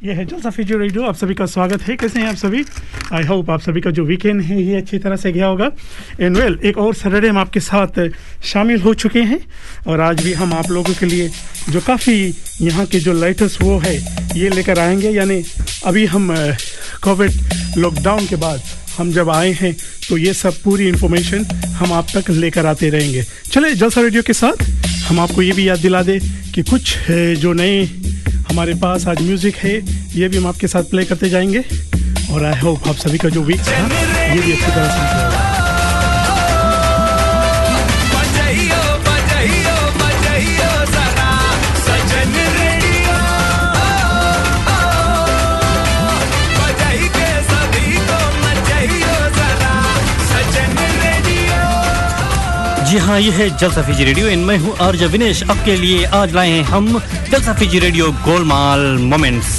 ये है जलसा फीजू रेडियो। आप सभी का स्वागत है। कैसे हैं आप सभी? आई होप आप सभी का जो वीकेंड है, ये अच्छी तरह से गया होगा। एंड वेल एक और सैटरडे हम आपके साथ शामिल हो चुके हैं। और आज भी हम आप लोगों के लिए जो काफ़ी यहाँ के जो लेटेस्ट वो है, ये लेकर आएँगे। यानी अभी हम कोविड लॉकडाउन के बाद हम जब आए हैं तो ये सब पूरी इन्फॉर्मेशन हम आप तक लेकर आते रहेंगे। चले जलसा रेडियो के साथ, हम आपको ये भी याद दिला दें कि कुछ जो नए हमारे पास आज म्यूज़िक है, ये भी हम आपके साथ प्ले करते जाएँगे। और आई होप आप सभी का जो वीक था ये भी अच्छी तरह से जी हाँ ये है जलसा फीजी रेडियो। इन मैं हूँ आर्ज विनेश। आपके लिए आज लाए हैं हम Jalsa Fiji radio Golmaal moments.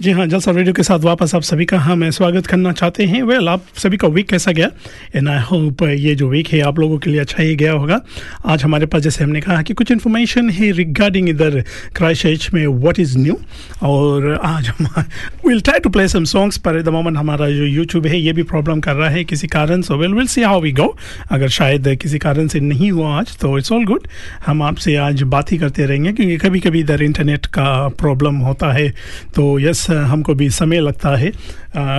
जी हाँ जलसा रेडियो के साथ वापस आप सभी का हम स्वागत करना चाहते हैं। वेल well, आप सभी का वीक कैसा गया? एंड आई होप ये जो वीक है आप लोगों के लिए अच्छा ही गया होगा। आज हमारे पास जैसे हमने कहा कि कुछ इन्फॉर्मेशन है रिगार्डिंग इधर क्राइस्ट में व्हाट इज़ न्यू और आज हम will try to play some songs पर द मोमेंट हमारा जो यूट्यूब है ये भी प्रॉब्लम कर रहा है किसी कारण। से well will see how we go अगर शायद किसी कारण से नहीं हुआ आज तो इट्स ऑल गुड हम आपसे आज बात ही करते रहेंगे क्योंकि कभी कभी इधर इंटरनेट का प्रॉब्लम होता है। तो यस हमको भी समय लगता है।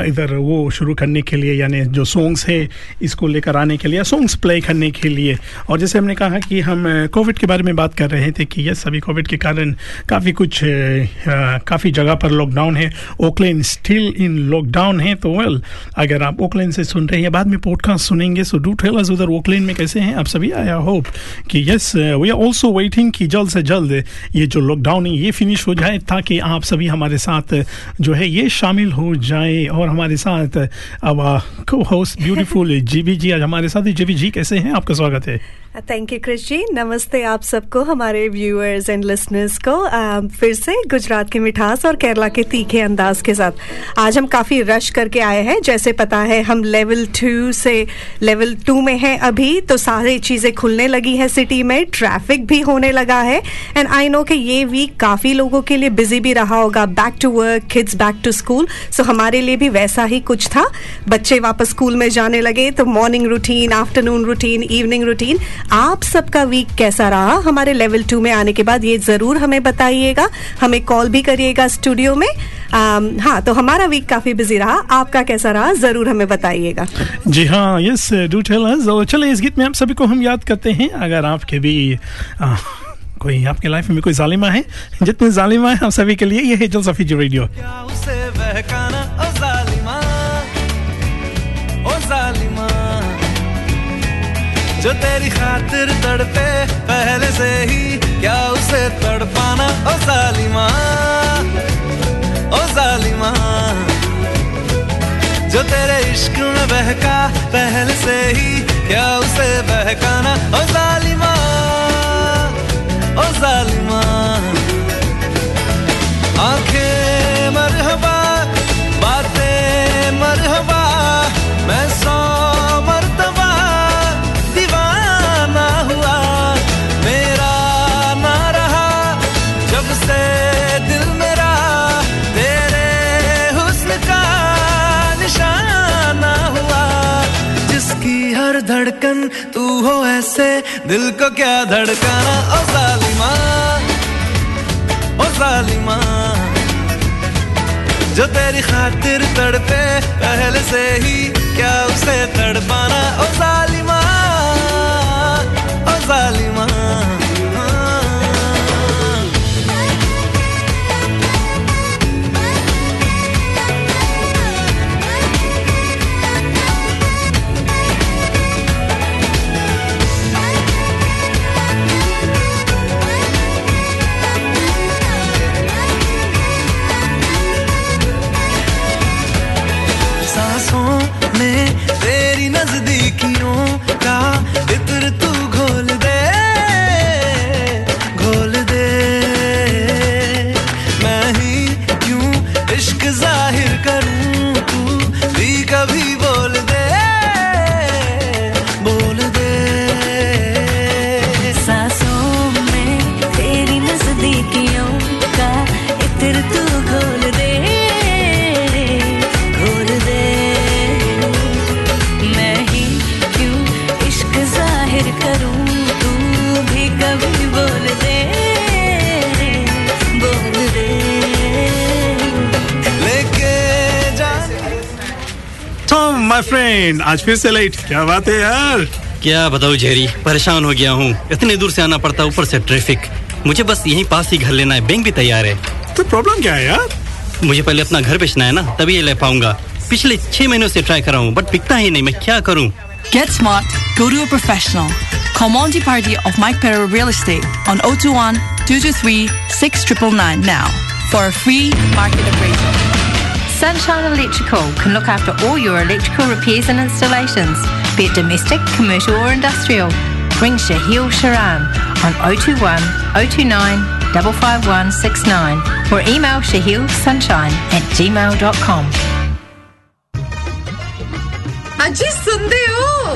इधर वो शुरू करने के लिए, यानी जो सॉन्ग्स है, इसको लेकर आने के लिए सॉन्ग्स प्ले करने के लिए। और जैसे हमने कहा कि हम कोविड के बारे में बात कर रहे थे कि यस अभी कोविड के कारण काफ़ी कुछ काफ़ी जगह पर लॉकडाउन है। ओकलैंड स्टिल इन लॉकडाउन है तो वेल अगर आप ओकलैंड से सुन रहे हैं, बाद में पॉडकास्ट सुनेंगे सो डू टेल अस उधर ओकलैंड में कैसे हैं। आप सभी आई होप कि yes we are also waiting कि जल्द से जल्द ये जो लॉकडाउन है, ये फिनिश हो जाए, ताकि आप सभी हमारे साथ जो है, ये शामिल हो जाए। और हमारे साथ अब को होस्ट ब्यूटीफुल जीबी जी आज हमारे साथ जीबी जी कैसे हैं? आपका स्वागत है। थैंक यू क्रिश जी नमस्ते आप सबको हमारे व्यूअर्स एंड लिसनर्स को। आ, फिर से गुजरात की मिठास और केरला के तीखे अंदाज के साथ। आज हम काफ़ी रश करके आए हैं। जैसे पता है हम लेवल टू से लेवल टू में हैं अभी तो सारी चीज़ें खुलने लगी हैं सिटी में। ट्रैफ़िक भी होने लगा है। एंड आई नो कि ये वीक काफ़ी लोगों के लिए बिज़ी भी रहा होगा। Back to work kids back to school so हमारे लिए भी वैसा ही कुछ था। बच्चे वापस स्कूल में जाने लगे तो morning routine afternoon routine evening routine आप सबका वीक कैसा रहा? हमारे लेवल टू में आने के बाद ये ज़रूर हमें बताइएगा। हमें कॉल भी करिएगा स्टूडियो में। आम, हाँ तो हमारा वीक काफ़ी बिज़ी रहा। आपका कैसा रहा? ज़रूर हमें बताइएगा। जी हाँ यस डू टेल अस और चले इस गीत में हम सभी को हम याद करते हैं। अगर आपके भी आ, कोई आपके लाइफ में कोई जालिमा है जितने जालिमा है हम सभी के लिए ये है जल सफी जो रेडियो जो तेरी खातिर तड़पे, पहले से ही क्या उसे तड़पाना? ओ जालिमा ओ जालिमा जो तेरे इश्क में बहका, पहले से ही क्या उसे बहकाना? ओ जालिमा ओ जालिमा आँखें हर धड़कन, तू हो ऐसे, दिल को क्या धड़काना? ओ सालिमा ओ सालिमा, जो तेरी खातिर तड़पे, पहले से ही क्या उसे तड़पाना? ओ सालिमा ओ सालिमा। माय फ्रेंड आज फिर से लेट क्या बात है यार? क्या बताऊँ जेरी परेशान हो गया हूँ। इतने दूर से आना पड़ता ऊपर से ट्रैफ़िक मुझे बस यहीं पास ही घर लेना है बैंक भी तैयार है। तो प्रॉब्लम क्या है यार? मुझे पहले अपना घर बेचना है ना तभी ये ले पाऊँगा। पिछले छह महीनों से ट्राई कर रहा हूँ बट बिकता ही नहीं मैं क्या करूँ? Get smart, go to a professional. Call Monty Party of Mike Perro Real Estate on 021 223 6999 now for a free market appraisal. Sunshine Electrical can look after all your electrical repairs and installations, be it domestic, commercial or industrial. Ring Shahil Sharan on 021 029 55169 or email shahilsunshine at gmail.com. ਅਜੀ ਸੁਣਦੇ ਹੋ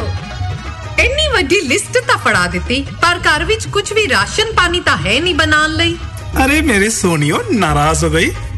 ਇੰਨੀ ਵੱਡੀ list ਤਾਂ ਫੜਾ ਦਿੱਤੀ ਪਰ ਘਰ ਵਿੱਚ ਕੁਝ ਵੀ ਰਾਸ਼ਨ ਪਾਣੀ ਤਾਂ ਹੈ ਨਹੀਂ ਬਣਾਉਣ ਲਈ ਅਰੇ ਮੇਰੇ ਸੋਨੀਓ ਨਾਰਾਜ਼ ਹੋ ਗਈ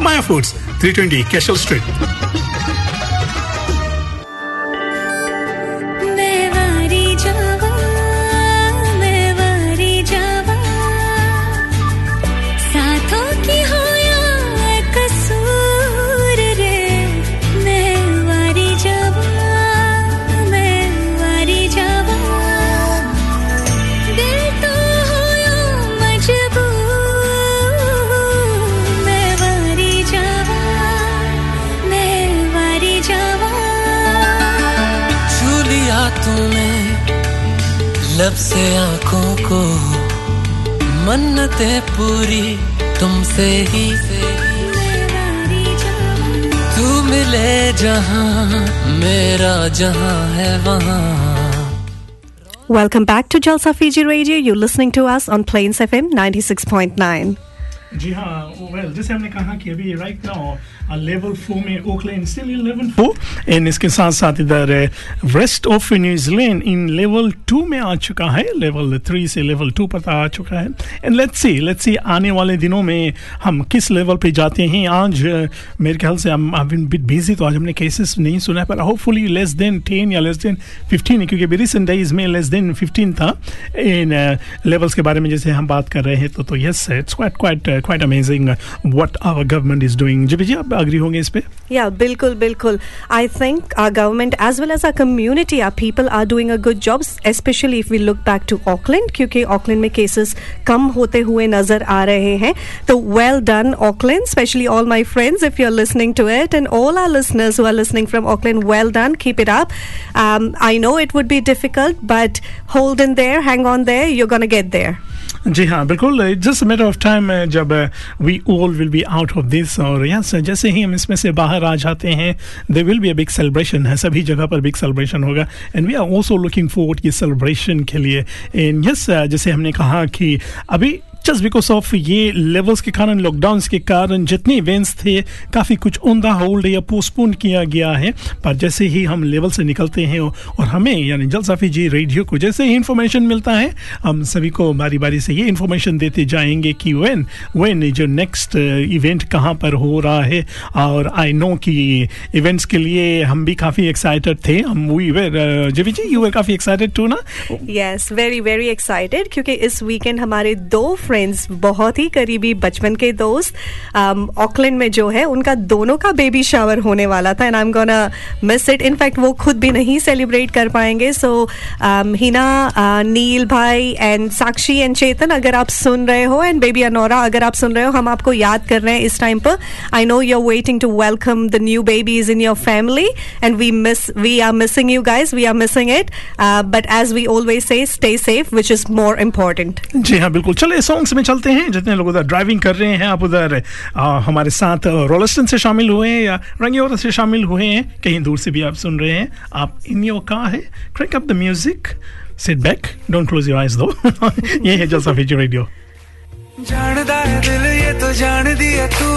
Maya foods 320 Cashel street लब से आँखों को मन्नतें पूरी तुमसे ही तू मिले जहाँ मेरा जहाँ है वहाँ Welcome back to Jalsa Fiji Radio. You're listening to us on Plains FM 96.9. जी हाँ वेल जैसे हमने कहा कि अभी राइट नाउ लेवल फोर में Auckland still level four and इसके साथ साथ इधर west of New Zealand in level two में आ चुका है। लेवल थ्री से लेवल टू पर आ चुका है। And let's see let's see आने वाले दिनों में हम किस लेवल पे जाते हैं। आज uh, मेरे ख्याल से हम बिट बिज़ी तो आज हमने केसेस नहीं सुना है पर होपफुली लेस देन टेन या लेस देन फिफ्टीन है क्योंकि रिसेंट डेज़ में लेस देन फिफ्टीन था। इन लेवल्स के बारे में जैसे हम बात कर रहे हैं तो तो yes it's quite quite quite amazing what our government is doing जी जी आप अग्री होंगे इस पे Yeah, bilkul, bilkul. I think our government as well as our community, our people are doing a good job, especially if we look back to Auckland, क्योंकि Auckland में cases कम होते हुए नज़र आ रहे हैं. तो well done, Auckland, especially all my friends if you're listening to it, and all our listeners who are listening from Auckland, well done, keep it up. Um, I know it would be difficult, but hold in there, hang on there, you're gonna get there. जी हाँ बिल्कुल। Just matter of time जब we all will be out of this और yes जैसे ही हम इसमें से बाहर आ जाते हैं they will be a big celebration है, सभी जगह पर बिग सेलिब्रेशन होगा। And we are also looking forward की सेलिब्रेशन के लिए। एंड यस जैसे हमने कहा कि अभी जस्ट बिकॉज़ ऑफ़ ये लेवल्स के कारण लॉकडाउन के कारण जितने इवेंट्स थे, काफ़ी कुछ ऑन द होल्ड या पोस्टपोन किया गया है। पर जैसे ही हम लेवल से निकलते हैं और हमें, यानी जल साफी जी रेडियो को जैसे ही इंफॉर्मेशन मिलता है, हम सभी को बारी बारी से ये इंफॉर्मेशन देते जाएँगे कि वेन वेन जो नेक्स्ट इवेंट कहाँ पर हो रहा है। और आई नो कि इवेंट्स के लिए हम भी काफ़ी एक्साइटेड थे। हम वी वेर जेवी जी यू वर काफ़ी एक्साइटेड टू ना? यस वेरी वेरी एक्साइटेड क्योंकि इस वीकेंड हमारे दो फ्रेंड्स बहुत ही करीबी बचपन के दोस्त ऑकलैंड में जो है, उनका दोनों का बेबी शावर होने वाला था and I am gonna miss it in fact वो खुद भी नहीं सेलिब्रेट कर पाएँगे. सो हिना नील भाई एंड साक्षी एंड चेतन अगर आप सुन रहे हो एंड बेबी अनोरा अगर आप सुन रहे हो, हम आपको याद कर रहे हैं इस टाइम पर. I know you are waiting to welcome the new babies in your family and we miss we are missing you guys we are missing it but as we always say stay safe which is more important जी हाँ बिल्कुल। चलिए songs में चलते हैं। जितने लोग उधर driving कर रहे हैं, आप उधर हमारे साथ रोलस्टन से शामिल हुए हैं या रंगियोर से शामिल हुए हैं, कहीं दूर से भी आप सुन रहे हैं। आप इन योर कहाँ है। Crack up the music sit back don't close your eyes दो ये है जलसा फीचर रेडियो जानदा है दिल, ये तो जान दिया तू।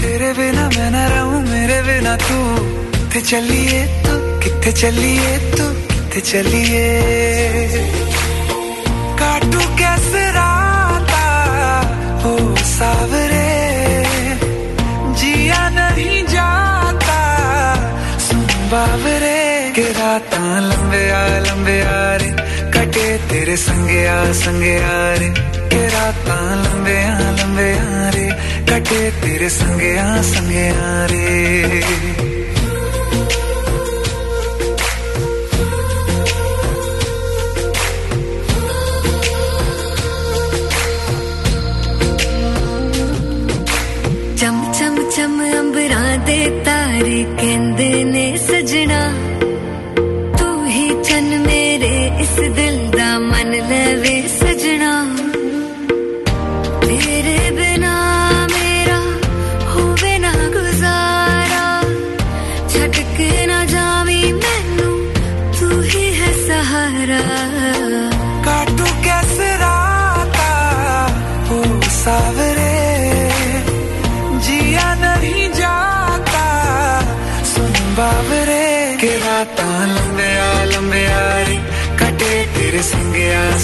तेरे बिना मैं ना रहूँ, मेरे बिना तू। किथे चलिए तू? किथे चलिए तू? किथे चलिए? बावरे के रात लंबे आ लंबे आ रे, कटे तेरे संगे आ संगे आ रे, के रात लंबे आ लंबे आ रे, कटे तेरे संगे आ संगे आ रे।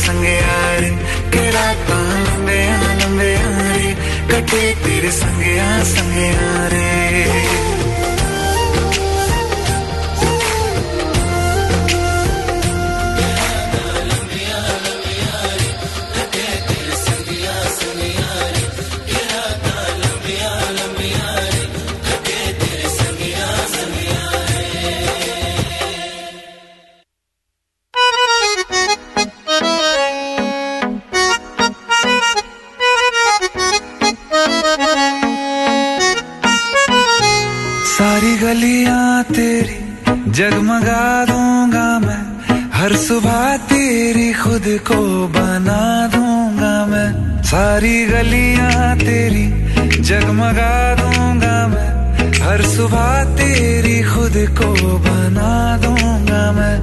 संगे आ संगे आ रे के राता लंबे लंबे आ रे कटे तेरे संगे आ संगे आ गलियाँ तेरी जगमगा दूँगा मैं। हर सुबह तेरी खुद को बना दूँगा मैं। सारी गलियाँ तेरी जगमगा दूँगा मैं। हर सुबह तेरी खुद को बना दूँगा मैं।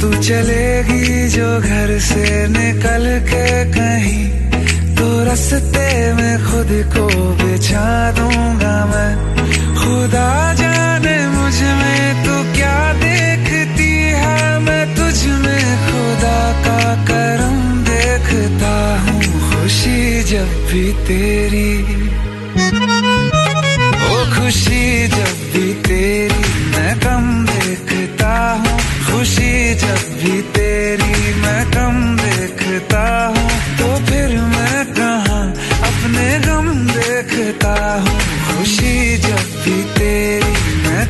तू चलेगी जो घर से निकल के कहीं। तो रास्ते में खुद को बिछा दूँगा मैं। खुदा जाने मुझमें तू क्या देखती है? मैं तुझ में खुदा का करम देखता हूँ। खुशी जब भी तेरी, ओ खुशी जब भी तेरी, मैं कम देखता हूँ। खुशी जब भी तेरी, मैं कम देखता हूँ।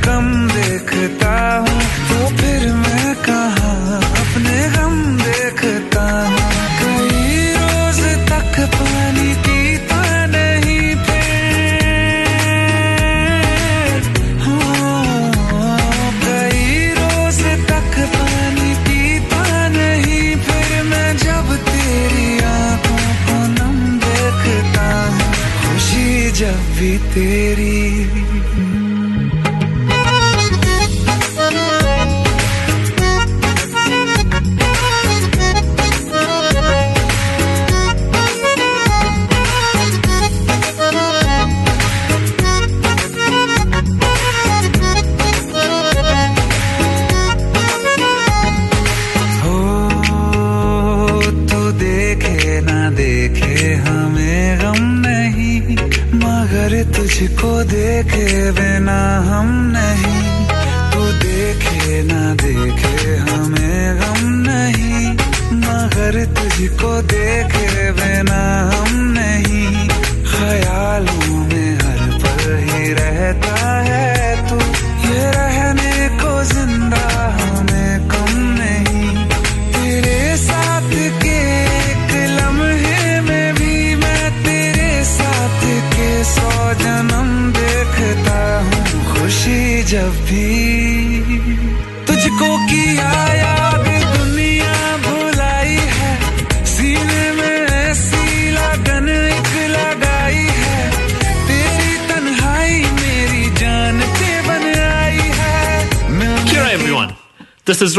कम देखता हूँ तो फिर मैं कहा? अपने गम देखता हूँ। कई रोज तक पानी पीता नहीं फिर हाँ, कई रोज तक पानी पीता नहीं, फिर मैं जब तेरी आँखों को नम देखता हूँ, खुशी जब भी तेरी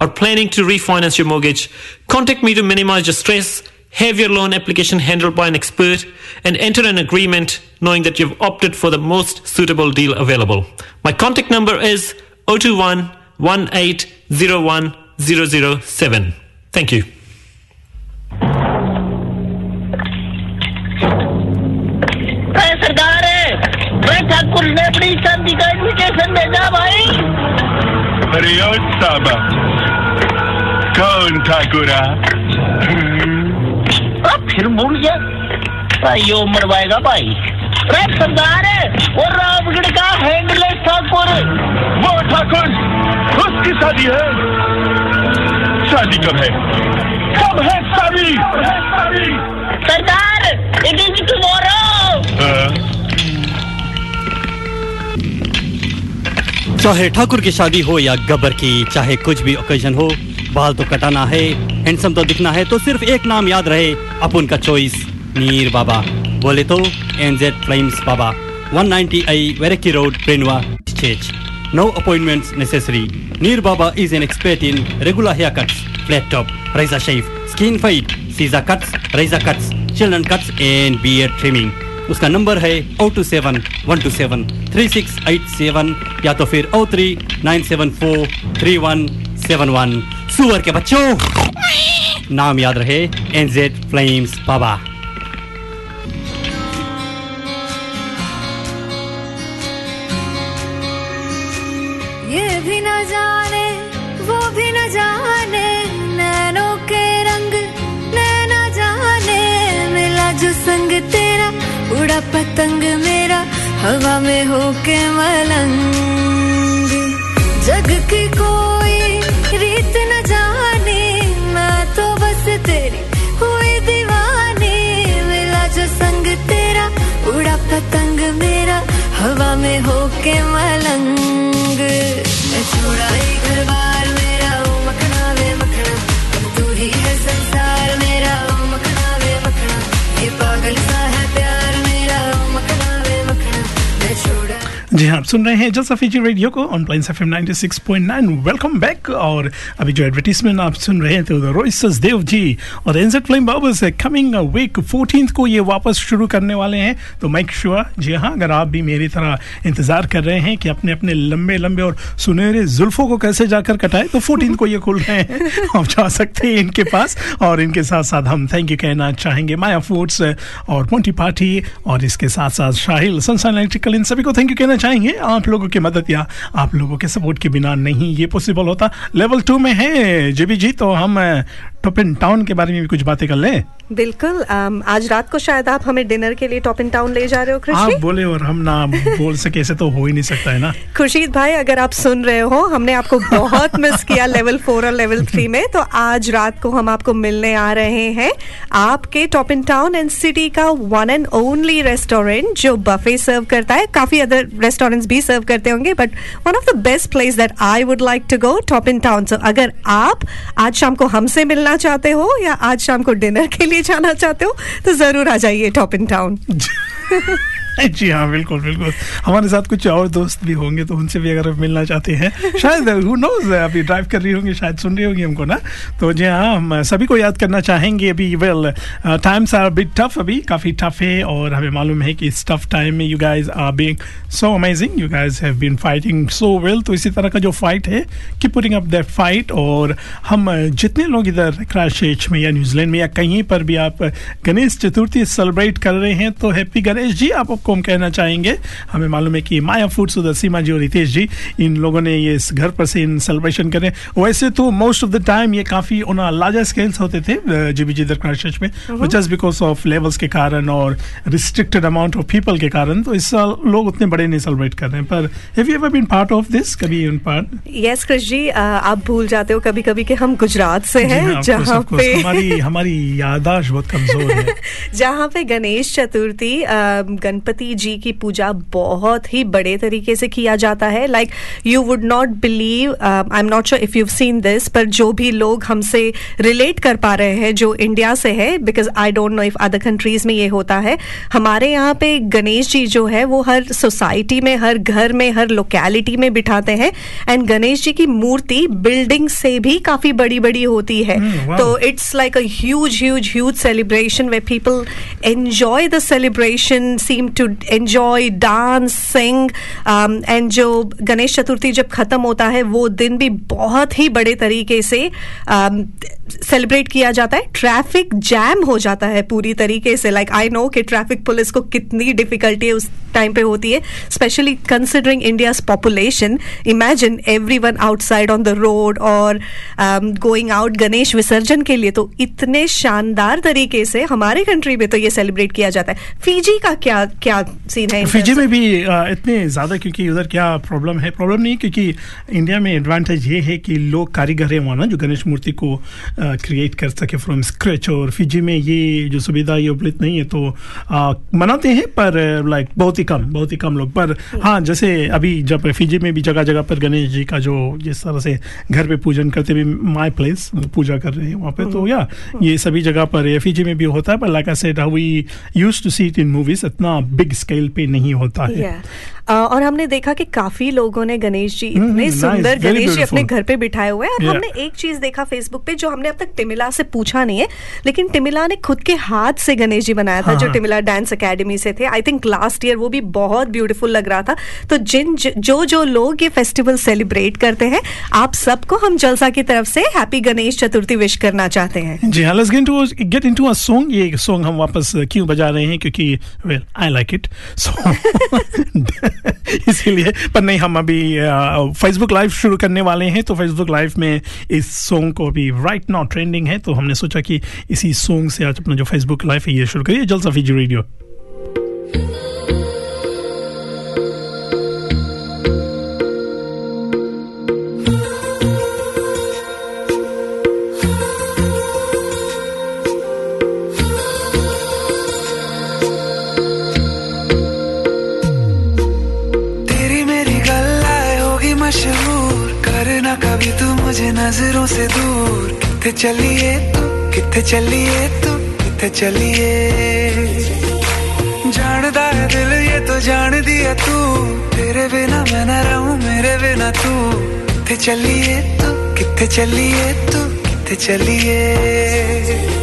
or planning to refinance your mortgage, contact me to minimize your stress, have your loan application handled by an expert, and enter an agreement knowing that you've opted for the most suitable deal available. My contact number is 021 1801 007. Thank you. अरे सरदार मैं ठाकुर ने अपनी शादी का invitation भेजा भाई ओ साबा कौन ठाकुरा अब फिर मुड़ गया भाई यो मरवाएगा भाई। अरे सरदार वो रामगढ़ का हैंडलेस ठाकुर। वो ठाकुर उसकी शादी है। शादी कब है? कब है शादी? सरदार इट इज़ टुमारो चाहे ठाकुर की शादी हो या गबर की, चाहे कुछ भी ओकेजन हो, बाल तो कटाना है हैंडसम तो दिखना है तो सिर्फ़ एक नाम याद रहे, अपुन का चॉइस नीर बाबा। बोले तो एनजेड फ्लेम्स बाबा। 190 आई वेरकी road प्रेनवा stage no appointments necessary Neer Baba is an expert in regular hair cuts flat top razor shave skin fade scissor cuts razor cuts children cuts and beard trimming उसका number है O two seven, one two seven, three six eight seven या तो फिर O three nine seven four three one seven one. सुअर के बच्चों, नाम याद रहे एनजेड फ्लेम्स बाबा। ये भी न जाने, वो भी न जाने। उड़ा पतंग, मेरा हवा में होके मलंग। जग की कोई रीत न जाने मैं तो बस तेरी हुई दीवानी। मिला जो संग तेरा, उड़ा पतंग मेरा, हवा में होके मलंग। मैं छोड़ा ही जी हाँ आप सुन रहे हैं जलसा जी रेडियो को on plains F M welcome back और अभी जो एडवर्टीजमेंट आप सुन रहे थे उधर रोहित सचदेव जी और एनजेड फ्लेम बाबा से कमिंग वीक फोर्टीन को ये वापस शुरू करने वाले हैं। तो मेक श्योर जी हाँ अगर आप भी मेरी तरह इंतज़ार कर रहे हैं कि अपने अपने लंबे लंबे और सुनहरे जुल्फों को कैसे जाकर कटाए तो फोर्टीन को ये खुल रहे हैं। आप जा सकते हैं इनके पास और इनके साथ साथ हम थैंक यू कहना चाहेंगे। माया फूड्स और मोंटी पार्टी और इसके साथ साथ शाहिल सनसाइन इलेक्ट्रिकल इन सभी को थैंक यू कहना चाहेंगे। पाएँगे आप लोगों की मदद या आप लोगों के सपोर्ट के बिना नहीं ये पॉसिबल होता। लेवल टू में है जीबी जी तो हम टॉप इन टाउन के बारे में भी कुछ बातें कर लें। बिल्कुल um, आज रात को शायद आप हमें डिनर के लिए टॉप इन टाउन ले जा रहे हो आप खुर्शीद बोले और हम ना बोल सके ऐसे तो हो ही नहीं सकता है ना? खुर्शीद भाई अगर आप सुन रहे हो हमने आपको बहुत मिस किया लेवल फोर और लेवल थ्री में तो आज रात को हम आपको मिलने आ रहे हैं आपके top in town and city का वन एंड ओनली रेस्टोरेंट जो बफे सर्व करता है। काफ़ी अदर रेस्टोरेंट्स भी सर्व करते होंगे but one of the best place that I would like to go top in town so अगर आप आज शाम को हमसे मिलना चाहते हो या आज शाम को डिनर के लिए जाना चाहते हो तो ज़रूर आ जाइए टॉप इन टाउन जी हाँ बिल्कुल बिल्कुल। हमारे साथ कुछ और दोस्त भी होंगे तो उनसे भी अगर मिलना चाहते हैं शायद हु नोज़ अभी ड्राइव कर रही होंगी शायद सुन रही होंगी हमको ना। तो जी हाँ हम सभी को याद करना चाहेंगे अभी well times are bit tough अभी काफ़ी टफ है और हमें मालूम है कि इस टफ टाइम में you guys are being so amazing you guys have been fighting so well तो इसी तरह का जो फाइट है की पुटिंग अप दैट फाइट और हम uh, जितने लोग इधर क्राइस्ट में या न्यूजीलैंड में या कहीं पर भी आप गणेश चतुर्थी सेलिब्रेट कर रहे हैं तो हैप्पी गणेश जी आप आपको हम कहना चाहेंगे। हमें मालूम है कि माया फूड्स उधर सीमा जी और रितेश जी इन लोगों ने ये इस घर पर से इन सेलिब्रेशन करें। वैसे तो मोस्ट ऑफ़ द टाइम ये काफ़ी ऑन लार्जर स्केल्स होते थे जीबी जी इधर क्राइस्ट में जस्ट बिकॉज़ ऑफ़ लेवल्स के कारण और रिस्ट्रिक्टेड अमाउंट ऑफ़ पीपल के कारण तो इस साल लोग उतने बड़े नहीं सेलिब्रेट कर रहे हैं। पर have you ever been part of this कभी इन पार्ट यस कृष जी आप भूल जाते हो कभी कभी कि हम गुजरात से हैं हाँ, जहाँ पे हमारी हमारी यादाश्त बहुत कमज़ोर है। जहाँ पे गणेश चतुर्थी अ, गणपति जी की पूजा बहुत ही बड़े तरीके से किया जाता है। Like you would not believe I am not sure if you seen this पर जो भी लोग हमसे रिलेट कर पा रहे हैं जो इंडिया से है because I don't know if other countries में ये होता है हमारे यहाँ पे गणेश जी जो है वो हर सोसाइटी में हर घर में हर लोकेलिटी में बिठाते हैं। एंड गणेश जी की मूर्ति बिल्डिंग से भी काफ़ी बड़ी बड़ी होती है। Hmm, wow. तो it's like a huge huge huge celebration where people enjoy the celebration seem to enjoy enjoy dance sing and जो गणेश चतुर्थी जब खत्म होता है, वो दिन भी बहुत ही बड़े तरीके से सेलिब्रेट किया जाता है ट्रैफ़िक जैम हो जाता है पूरी तरीके से। लाइक आई नो कि ट्रैफ़िक पुलिस को कितनी डिफिकल्टी उस टाइम पे होती है specially considering India's population imagine every one outside on the road और गोइंग आउट गणेश विसर्जन के लिए। तो इतने शानदार तरीके से हमारे कंट्री में तो ये सेलिब्रेट किया जाता है। फीजी का क्या क्या सीन है फिजी में भी इतने ज़्यादा क्योंकि उधर क्या प्रॉब्लम है? प्रॉब्लम नहीं क्योंकि इंडिया में एडवांटेज ये है कि लोग कारीगर हैं वहाँ ना जो गणेश मूर्ति को क्रिएट कर सके फ्रॉम स्क्रैच और फिजी में ये जो सुविधा ये उपलब्ध नहीं है तो अ, मनाते हैं पर लाइक बहुत ही कम बहुत ही कम लोग। पर हाँ जैसे अभी जब फिजी में भी जगह जगह पर गणेश जी का जो जिस तरह से घर पे पूजन करते हुए माई प्लेस पूजा कर रहे हैं वहाँ पे तो या ये सभी जगह पर या फिजी में भी होता है पर like I said how we used to see it in movies इतना बिग स्केल पे नहीं होता है। और हमने देखा कि काफ़ी लोगों ने गणेश जी हम्म, इतने सुंदर गणेश जी अपने घर पे बिठाए हुए हैं। और हमने एक चीज़ देखा फेसबुक पे जो हमने अब तक टिमिला से पूछा नहीं है लेकिन टिमिला ने खुद के हाथ से गणेश जी बनाया था जो हाँ। टिमिला डांस एकेडमी से थे। आई थिंक लास्ट ईयर वो भी बहुत ब्यूटीफुल लग रहा था। तो जिन जो जो लोग ये फेस्टिवल सेलिब्रेट करते हैं आप सबको हम जलसा की तरफ़ से हैप्पी गणेश चतुर्थी विश करना चाहते हैं। जी हाँ let's get to get into a song ये सॉन्ग हम वापस क्यों बजा रहे हैं? क्योंकि well I like it so इसीलिए, पर नहीं, हम अभी फेसबुक लाइव शुरू करने वाले हैं तो फेसबुक लाइव में इस सॉन्ग को अभी राइट नाउ ट्रेंडिंग है तो हमने सोचा कि इसी सॉन्ग से आज अपना जो फेसबुक लाइव है, ये शुरू करिए जलसा फीजी रेडियो मुझे नज़रों से दूर। कितने चलिए तू, कितने चलिए तू, कितने चलिए। जानदा है दिल, ये तो जान दिया तू। तेरे बिना मैं ना रहूँ, मेरे बिना तू। कितने चलिए तू, कितने चलिए तू, कितने चलिए।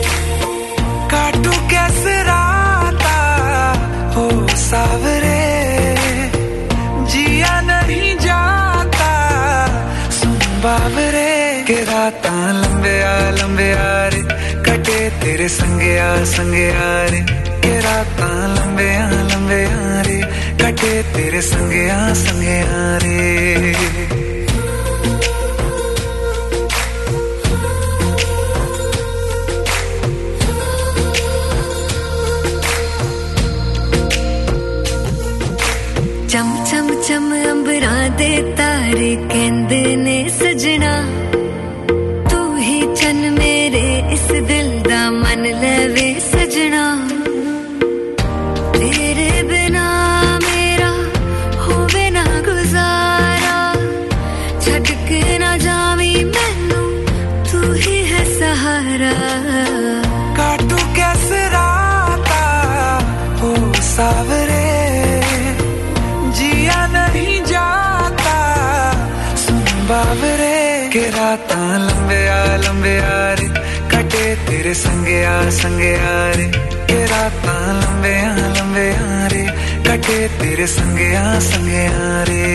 के रात लंबे आ लंबे आ रे। कटे तेरे संगे आ संगे आ रे। के रात लंबे आ लंबे आ रे। कटे तेरे संगे आ संगे आ रे। चम चम चम, अंबरा दे तारे के संगे आ संगे आ रे। लंबे आ लंबे आ रे। कटे तेरे संगे आ संगे आ रे।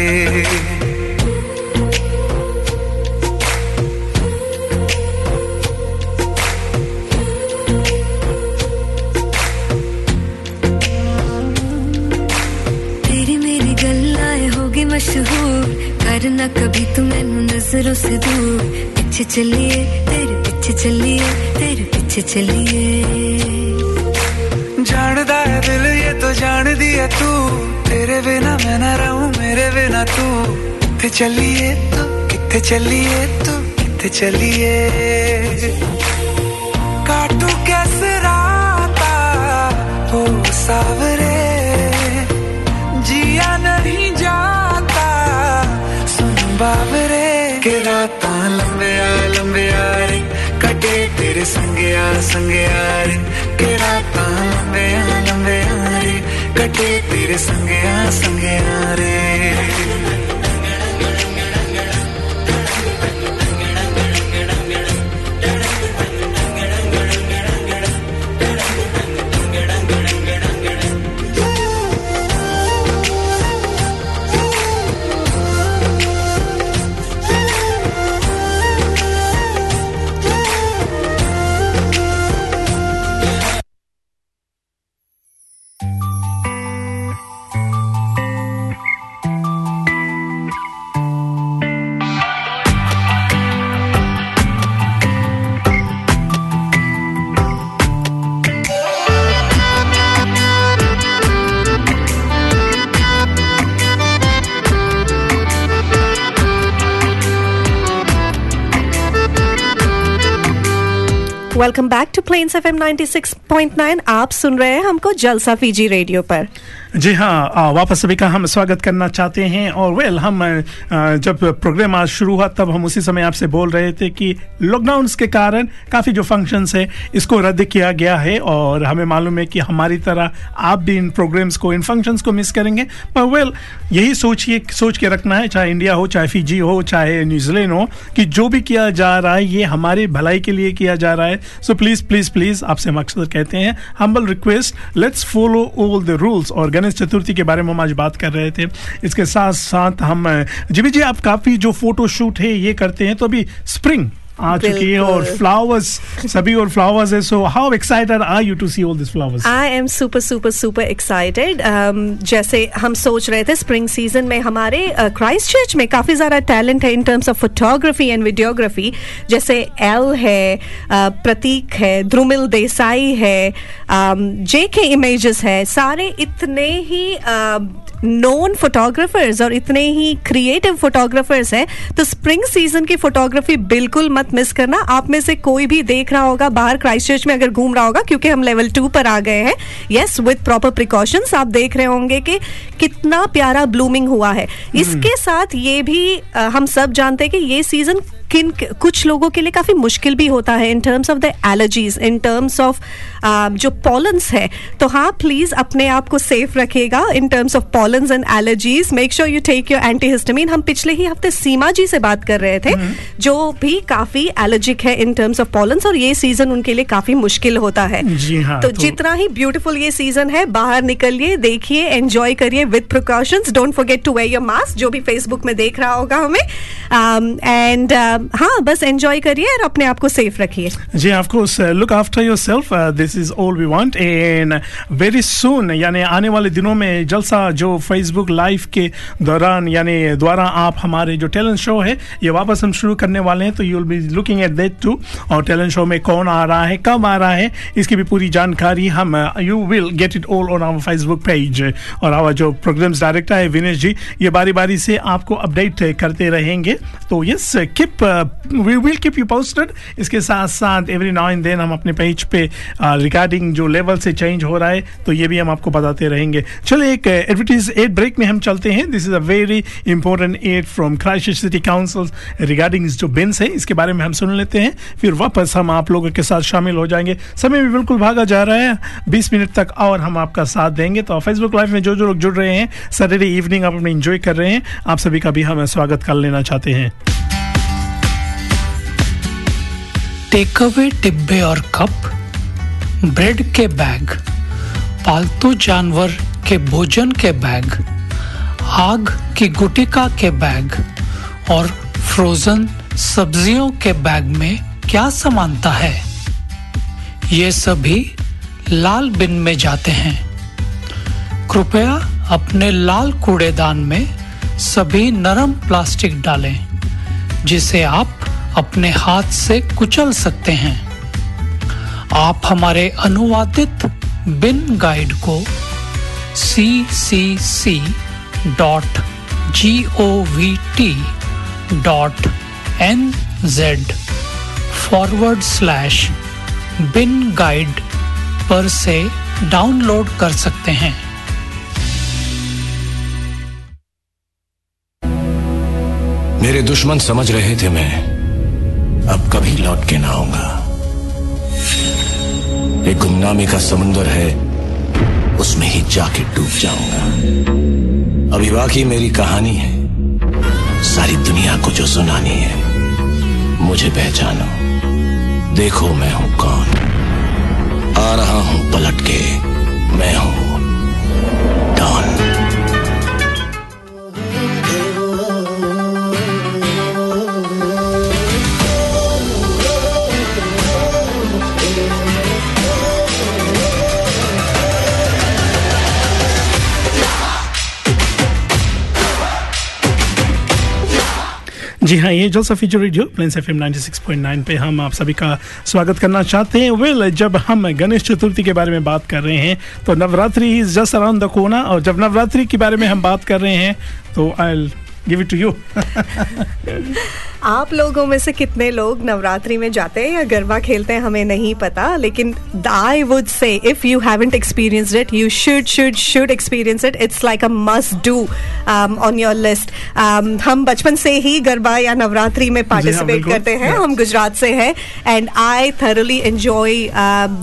मशहूर। करना कभी तू मैनू नज़रों से दूर। पीछे चलिए, तेरे पीछे चलिए, तेरे पीछे चलिए। जानदा है दिल, ये तो जान दी है तू। तेरे बिना मैं ना रहूँ, मेरे बिना तू। किथे चलिए तू, किथे चलिए तू, किथे चलिए। काटू कैसे राता ओ सावरे तेरे संगे आ संगे आ रे। के रात लंबे आ लंबे आ रे। Welcome back to plains F M 96.9 आप सुन रहे हैं हमको जलसा फीजी रेडियो पर। जी हाँ वापस सभी का हम स्वागत करना चाहते हैं और वेल, हम जब प्रोग्राम आज शुरू हुआ, तब हम उसी समय आपसे बोल रहे थे कि लॉकडाउन के कारण काफ़ी जो फ़ंक्शंस है, इसको रद्द किया गया है और हमें मालूम है कि हमारी तरह आप भी इन प्रोग्राम्स को, इन फ़ंक्शंस को मिस करेंगे। पर वेल, यही सोचिए, सोच के रखना है, चाहे इंडिया हो, चाहे फीजी हो, चाहे न्यूजीलैंड हो, कि जो भी किया जा रहा है, ये हमारे भलाई के लिए किया जा रहा है। सो प्लीज़ प्लीज़ प्लीज़ आपसे मकसद कहते हैं humble request let's follow all the rules और गणेश चतुर्थी के बारे में हम आज बात कर रहे थे। इसके साथ साथ हम जीवी जी, आप काफ़ी जो फ़ोटो शूट है, ये करते हैं तो अभी स्प्रिंग आ चुकी है और फ्लावर्स सभी और फ्लावर्स है so how excited are you to see all this flowers I am super super super excited जैसे हम सोच रहे थे स्प्रिंग सीज़न में हमारे क्राइस्ट uh, चर्च में काफ़ी ज़्यादा टैलेंट है in terms of photography and videography जैसे एल है uh, प्रतीक है ध्रुमिल देसाई है जे के इमेजेस है सारे इतने ही नोन फोटोग्राफर्स और इतने ही क्रिएटिव फोटोग्राफर्स हैं तो स्प्रिंग सीज़न की फोटोग्राफी बिल्कुल मत मिस करना। आप में से कोई भी देख रहा होगा बाहर क्राइस्ट में अगर घूम रहा होगा क्योंकि हम लेवल टू पर आ गए हैं। यस विद प्रॉपर प्रिकॉशंस आप देख रहे होंगे कि कितना प्यारा ब्लूमिंग हुआ है। इसके साथ ये भी हम सब जानते हैं कि ये सीज़न किन कुछ लोगों के लिए काफ़ी मुश्किल भी होता है in terms of the allergies in terms of जो पॉलन्स है। तो हाँ प्लीज़ अपने आप को सेफ़ रखेगा in terms of pollens and allergies make sure you take your antihistamine हम पिछले ही हफ़्ते सीमा जी से बात कर रहे थे mm-hmm. जो भी काफ़ी एलर्जिक है इन टर्म्स ऑफ़ पॉलन्स और ये सीज़न उनके लिए काफ़ी मुश्किल होता है। जी हाँ, तो, तो जितना ही ब्यूटीफुल ये सीज़न है बाहर निकलिए देखिए एंजॉय करिए with precautions don't forget to wear your mask जो भी फेसबुक में देख रहा होगा हमें। एंड हाँ बस एंजॉय करिए और अपने आप को सेफ़ रखिए। जी of course look after yourself this is all we want and very soon यानी आने वाले दिनों में जलसा जो फेसबुक लाइव के दौरान, यानी द्वारा आप हमारे जो टैलेंट शो है, ये वापस हम शुरू करने वाले हैं। तो you will be looking at that too और टैलेंट शो में कौन आ रहा है, कब आ रहा है, इसकी भी पूरी जानकारी हम you will get it all on our Facebook page और आवर जो प्रोग्राम्स डायरेक्टर है विनेश जी, ये बारी बारी से आपको अपडेट करते रहेंगे। तो yes keep we will keep you posted इसके साथ साथ एवरी नाउ एंड देन हम अपने पेज पे रिगार्डिंग जो लेवल से चेंज हो रहा है तो ये भी हम आपको बताते रहेंगे। चलो एक एडवर्टीज एड ब्रेक में हम चलते हैं। This is a very important ad from Christ city council regarding जो बिन्स है, इसके बारे में हम सुन लेते हैं। फिर वापस हम आप लोगों के साथ शामिल हो जाएँगे। समय भी बिल्कुल भागा जा रहा है। बीस मिनट तक और हम आपका साथ देंगे। तो फेसबुक लाइव में जो जो लोग जुड़ रहे हैं सैटरडे इवनिंग आप अपने इंजॉय कर रहे हैं। आप सभी का भी हम स्वागत कर लेना चाहते हैं। टेक अवे डिब्बे और कप, ब्रेड के बैग, पालतू जानवर के भोजन के बैग, आग की गुटिका के बैग और फ्रोजन सब्जियों के बैग में क्या समानता है? ये सभी लाल बिन में जाते हैं। कृपया अपने लाल कूड़ेदान में सभी नरम प्लास्टिक डालें, जिसे आप अपने हाथ से कुचल सकते हैं। आप हमारे अनुवादित बिन गाइड को C C C dot G O V T dot N Z forward slash bin guide पर से डाउनलोड कर सकते हैं। मेरे दुश्मन समझ रहे थे मैं। अब कभी लौट के ना आऊँगा। एक गुमनामी का समुंदर है, उसमें ही जाके डूब जाऊँगा। अभी बाकी मेरी कहानी है, सारी दुनिया को जो सुनानी है, मुझे पहचानो। देखो मैं हूँ कौन। आ रहा हूँ पलट के, मैं हूँ डॉन। जी हाँ ये Jalsa feature radio plains F M nine पे हम आप सभी का स्वागत करना चाहते हैं। वेल जब हम गणेश चतुर्थी के बारे में बात कर रहे हैं तो Navratri is just around the कोना और जब नवरात्रि के बारे में हम बात कर रहे हैं तो I give it to you आप लोगों में से कितने लोग नवरात्रि में जाते हैं या गरबा खेलते हैं हमें नहीं पता लेकिन I would say if you haven't experienced it you should should should experience it it's like a must do on your list हम बचपन से ही गरबा या नवरात्रि में पार्टिसिपेट करते हैं. हम गुजरात से हैं and I thoroughly enjoy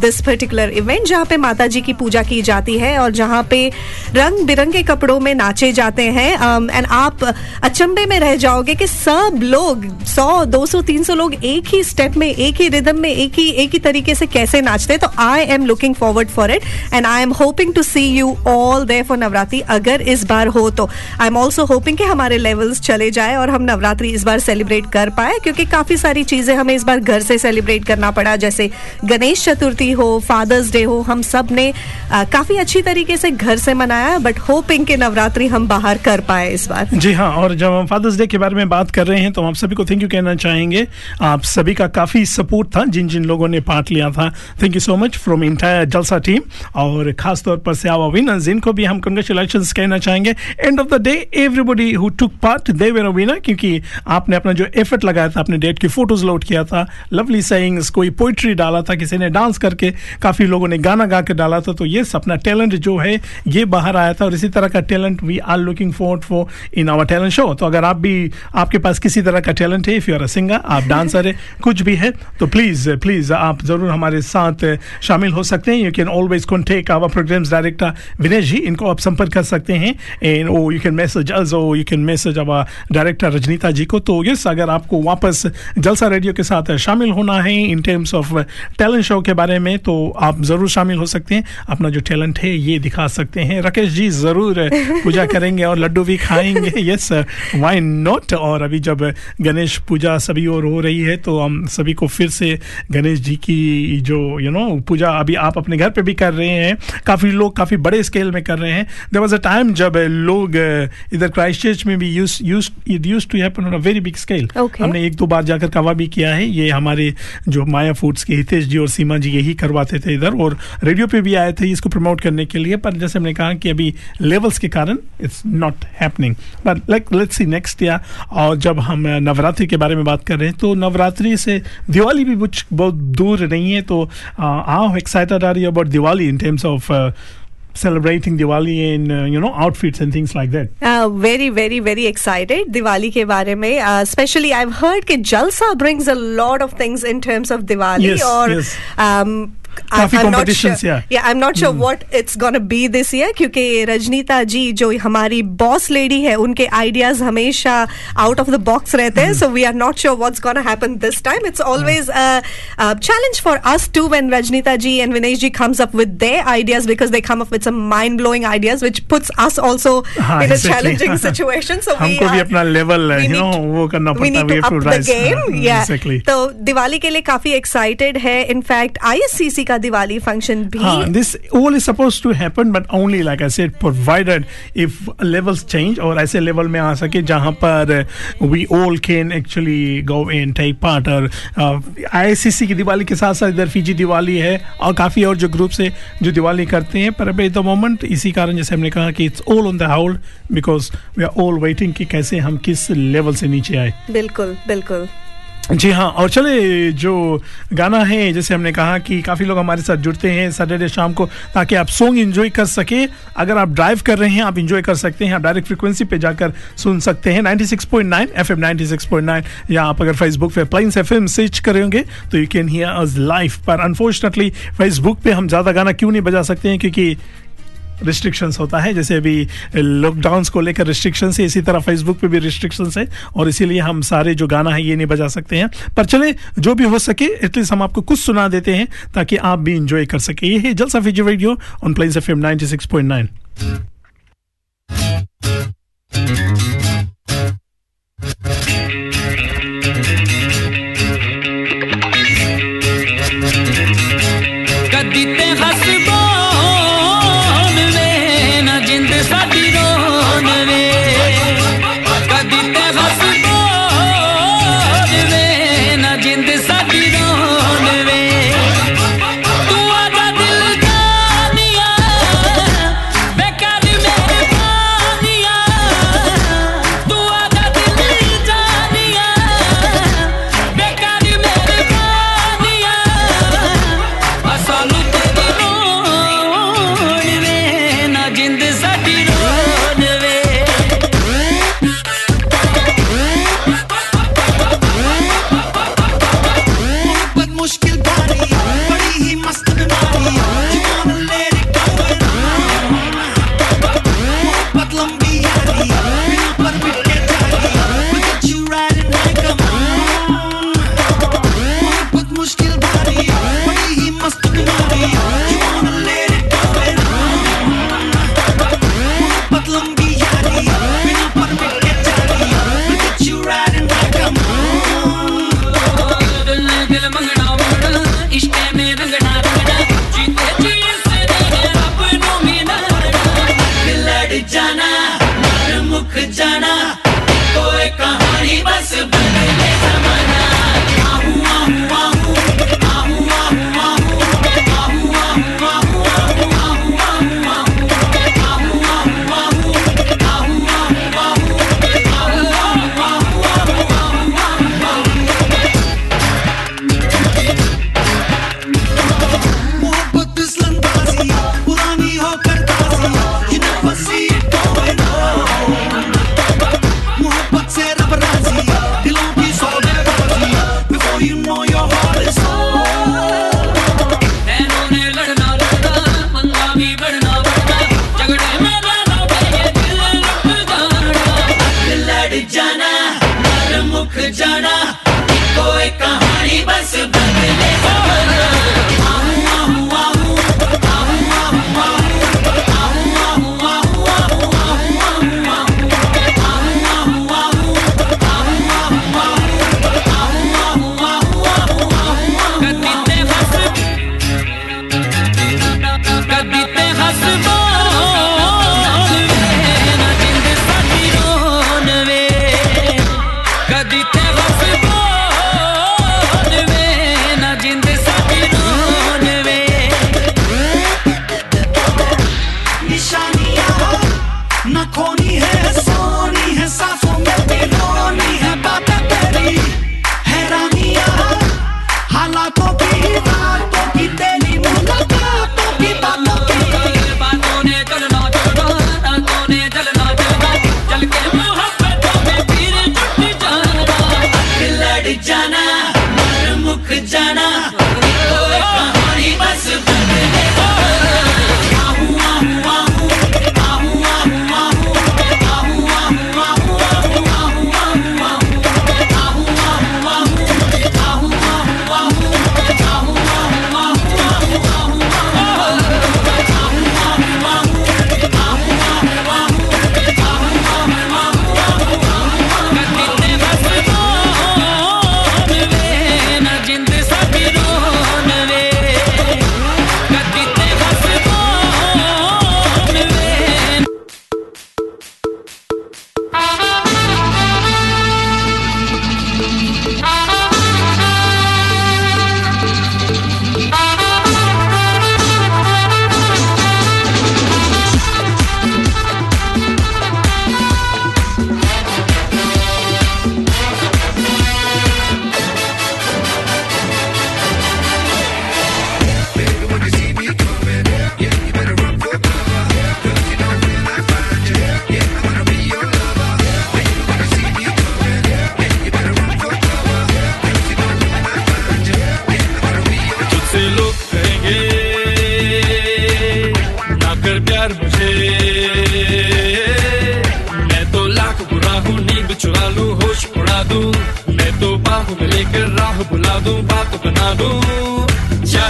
this particular event जहाँ पे माता जी की पूजा की जाती है और जहाँ पे रंग बिरंगे कपड़ों में नाचे जाते हैं। एंड आप अचंबे में रह जाओगे कि सब लोग सौ दो सौ तीन सौ लोग एक ही स्टेप में एक ही रिदम में एक ही एक ही तरीके से कैसे नाचते हैं? तो I am looking forward for it and I am hoping to see you all there for Navratri अगर इस बार हो तो। आई एम ऑल्सो होपिंग कि हमारे लेवल्स चले जाए और हम नवरात्रि इस बार सेलिब्रेट कर पाए क्योंकि काफ़ी सारी चीज़ें हमें इस बार घर से सेलिब्रेट करना पड़ा जैसे गणेश चतुर्थी हो फादर्स डे हो हम सबने अ, काफ़ी अच्छी तरीके से घर से मनाया बट होपिंग कि नवरात्रि हम बाहर कर पाए इस बार। जी हाँ और जब हम फादर्स डे के बारे में बात कर रहे हैं तो हम आप सभी को थैंक यू कहना चाहेंगे। आप सभी का काफ़ी सपोर्ट था, जिन जिन लोगों ने पार्ट लिया था। Thank you so much from entire Jalsa team और खास तौर पर से आवा विनर्स इनको भी हम कंग्रेचुलेशन कहना चाहेंगे। End of the day everybody who took part they were winner क्योंकि आपने अपना जो एफर्ट लगाया था, अपने डेट की फ़ोटोज़ लोड किया था। लवली सेइंग्स कोई पोइट्री डाला था, किसी ने डांस करके, काफ़ी लोगों ने गाना गा के डाला था। तो ये अपना टैलेंट जो है, ये बाहर आया था, और इसी तरह का talent we are looking for for in our talent show तो अगर आप भी आपके पास किसी तरह का टैलेंट है if you are a singer आप डांसर है, कुछ भी है तो प्लीज़ प्लीज़ आप ज़रूर हमारे साथ शामिल हो सकते हैं। You can always contact our programs director Vinesh ji, इनको आप संपर्क कर सकते हैं। And oh you can message us oh you can message our director Rajnita ji को। तो यस अगर आपको वापस जलसा रेडियो के साथ शामिल होना है in terms of talent show के बारे में तो आप ज़रूर शामिल हो सकते हैं। अपना जो टैलेंट है, ये दिखा सकते हैं। राकेश जी, ज़रूर, पूजा करेंगे और लड्डू भी खाएँगे। यस वाई नॉट और अभी जब गणेश गणेश पूजा सभी और हो रही है तो हम सभी को फिर से गणेश जी की जो यू नो पूजा अभी आप अपने घर पे भी कर रहे हैं। काफ़ी लोग काफ़ी बड़े स्केल में कर रहे हैं। देर वॉज़ अ टाइम जब लोग uh, इधर क्राइस्ट चर्च में भी use use it used to happen on a very big scale हमने एक दो बार जाकर कवा भी किया है। ये हमारे जो माया फूड्स के हितेश जी और सीमा जी यही करवाते थे इधर और रेडियो पे भी आए थे इसको प्रमोट करने के लिए। पर जैसे हमने कहा कि अभी लेवल्स के कारण it's not happening but like let's see next year और जब हम नवरात्रि के बारे में बात कर रहे हैं तो नवरात्रि से दिवाली भी कुछ बहुत दूर नहीं है तो how excited are you about Diwali in terms of celebrating Diwali in uh, you know outfits and things like that. Uh, very, very, very excited. Diwali ke बारे में uh, especially I've heard कि जलसा brings a lot of things in terms of Diwali Yes, और yes. um, क्योंकि रजनीता जी जो हमारी boss lady है उनके आइडियाज़ हमेशा आउट ऑफ़ द बॉक्स रहते हैं so we are not sure what's on this time it's always challenge for us to when Rajnita ji and Vinesh ji comes up with the ideas because they come up mind blowing ideas which puts us also in a challenging situation so हमको भी अपना level तो दिवाली के लिए काफ़ी excited है. In fact I S C सी का Diwali function भी हाँ, this all is supposed to happen but only like I said provided if levels change और ऐसे लेवल में आ सके जहाँ पर we all can actually go and take part और आईसीसी की दिवाली के साथ साथ इधर फीजी दिवाली है और काफ़ी और जो ग्रुप्स है जो दिवाली करते हैं पर अभी द मोमेंट इसी कारण जैसे हमने कहा कि it's all on the hold because we are all waiting कि कैसे हम किस लेवल से नीचे आए। बिल्कुल बिल्कुल। जी हाँ और चले, जो गाना है, जैसे हमने कहा कि काफ़ी लोग हमारे साथ जुड़ते हैं सैटरडे शाम को, ताकि आप सॉन्ग एंजॉय कर सके। अगर आप ड्राइव कर रहे हैं, आप एंजॉय कर सकते हैं, आप डायरेक्ट फ्रीक्वेंसी पे जाकर सुन सकते हैं 96.9 एफएम 96.9 या आप अगर फेसबुक पे प्लाइंस एफएम सर्च करेंगे तो you can hear us live पर अनफॉर्चुनेटली फेसबुक पे हम ज़्यादा गाना क्यों नहीं बजा सकते हैं? क्योंकि रिस्ट्रिक्शंस होता है। जैसे अभी लॉकडाउन को लेकर रिस्ट्रिक्शन है, इसी तरह फेसबुक पे भी रिस्ट्रिक्शंस है, और इसीलिए हम सारे जो गाना है, ये नहीं बजा सकते हैं। पर चले, जो भी हो सके एटलीस्ट हम आपको कुछ सुना देते हैं, ताकि आप भी इंजॉय कर सके। ये है Jalsa Fiji radio on Plains F M ninety six point nine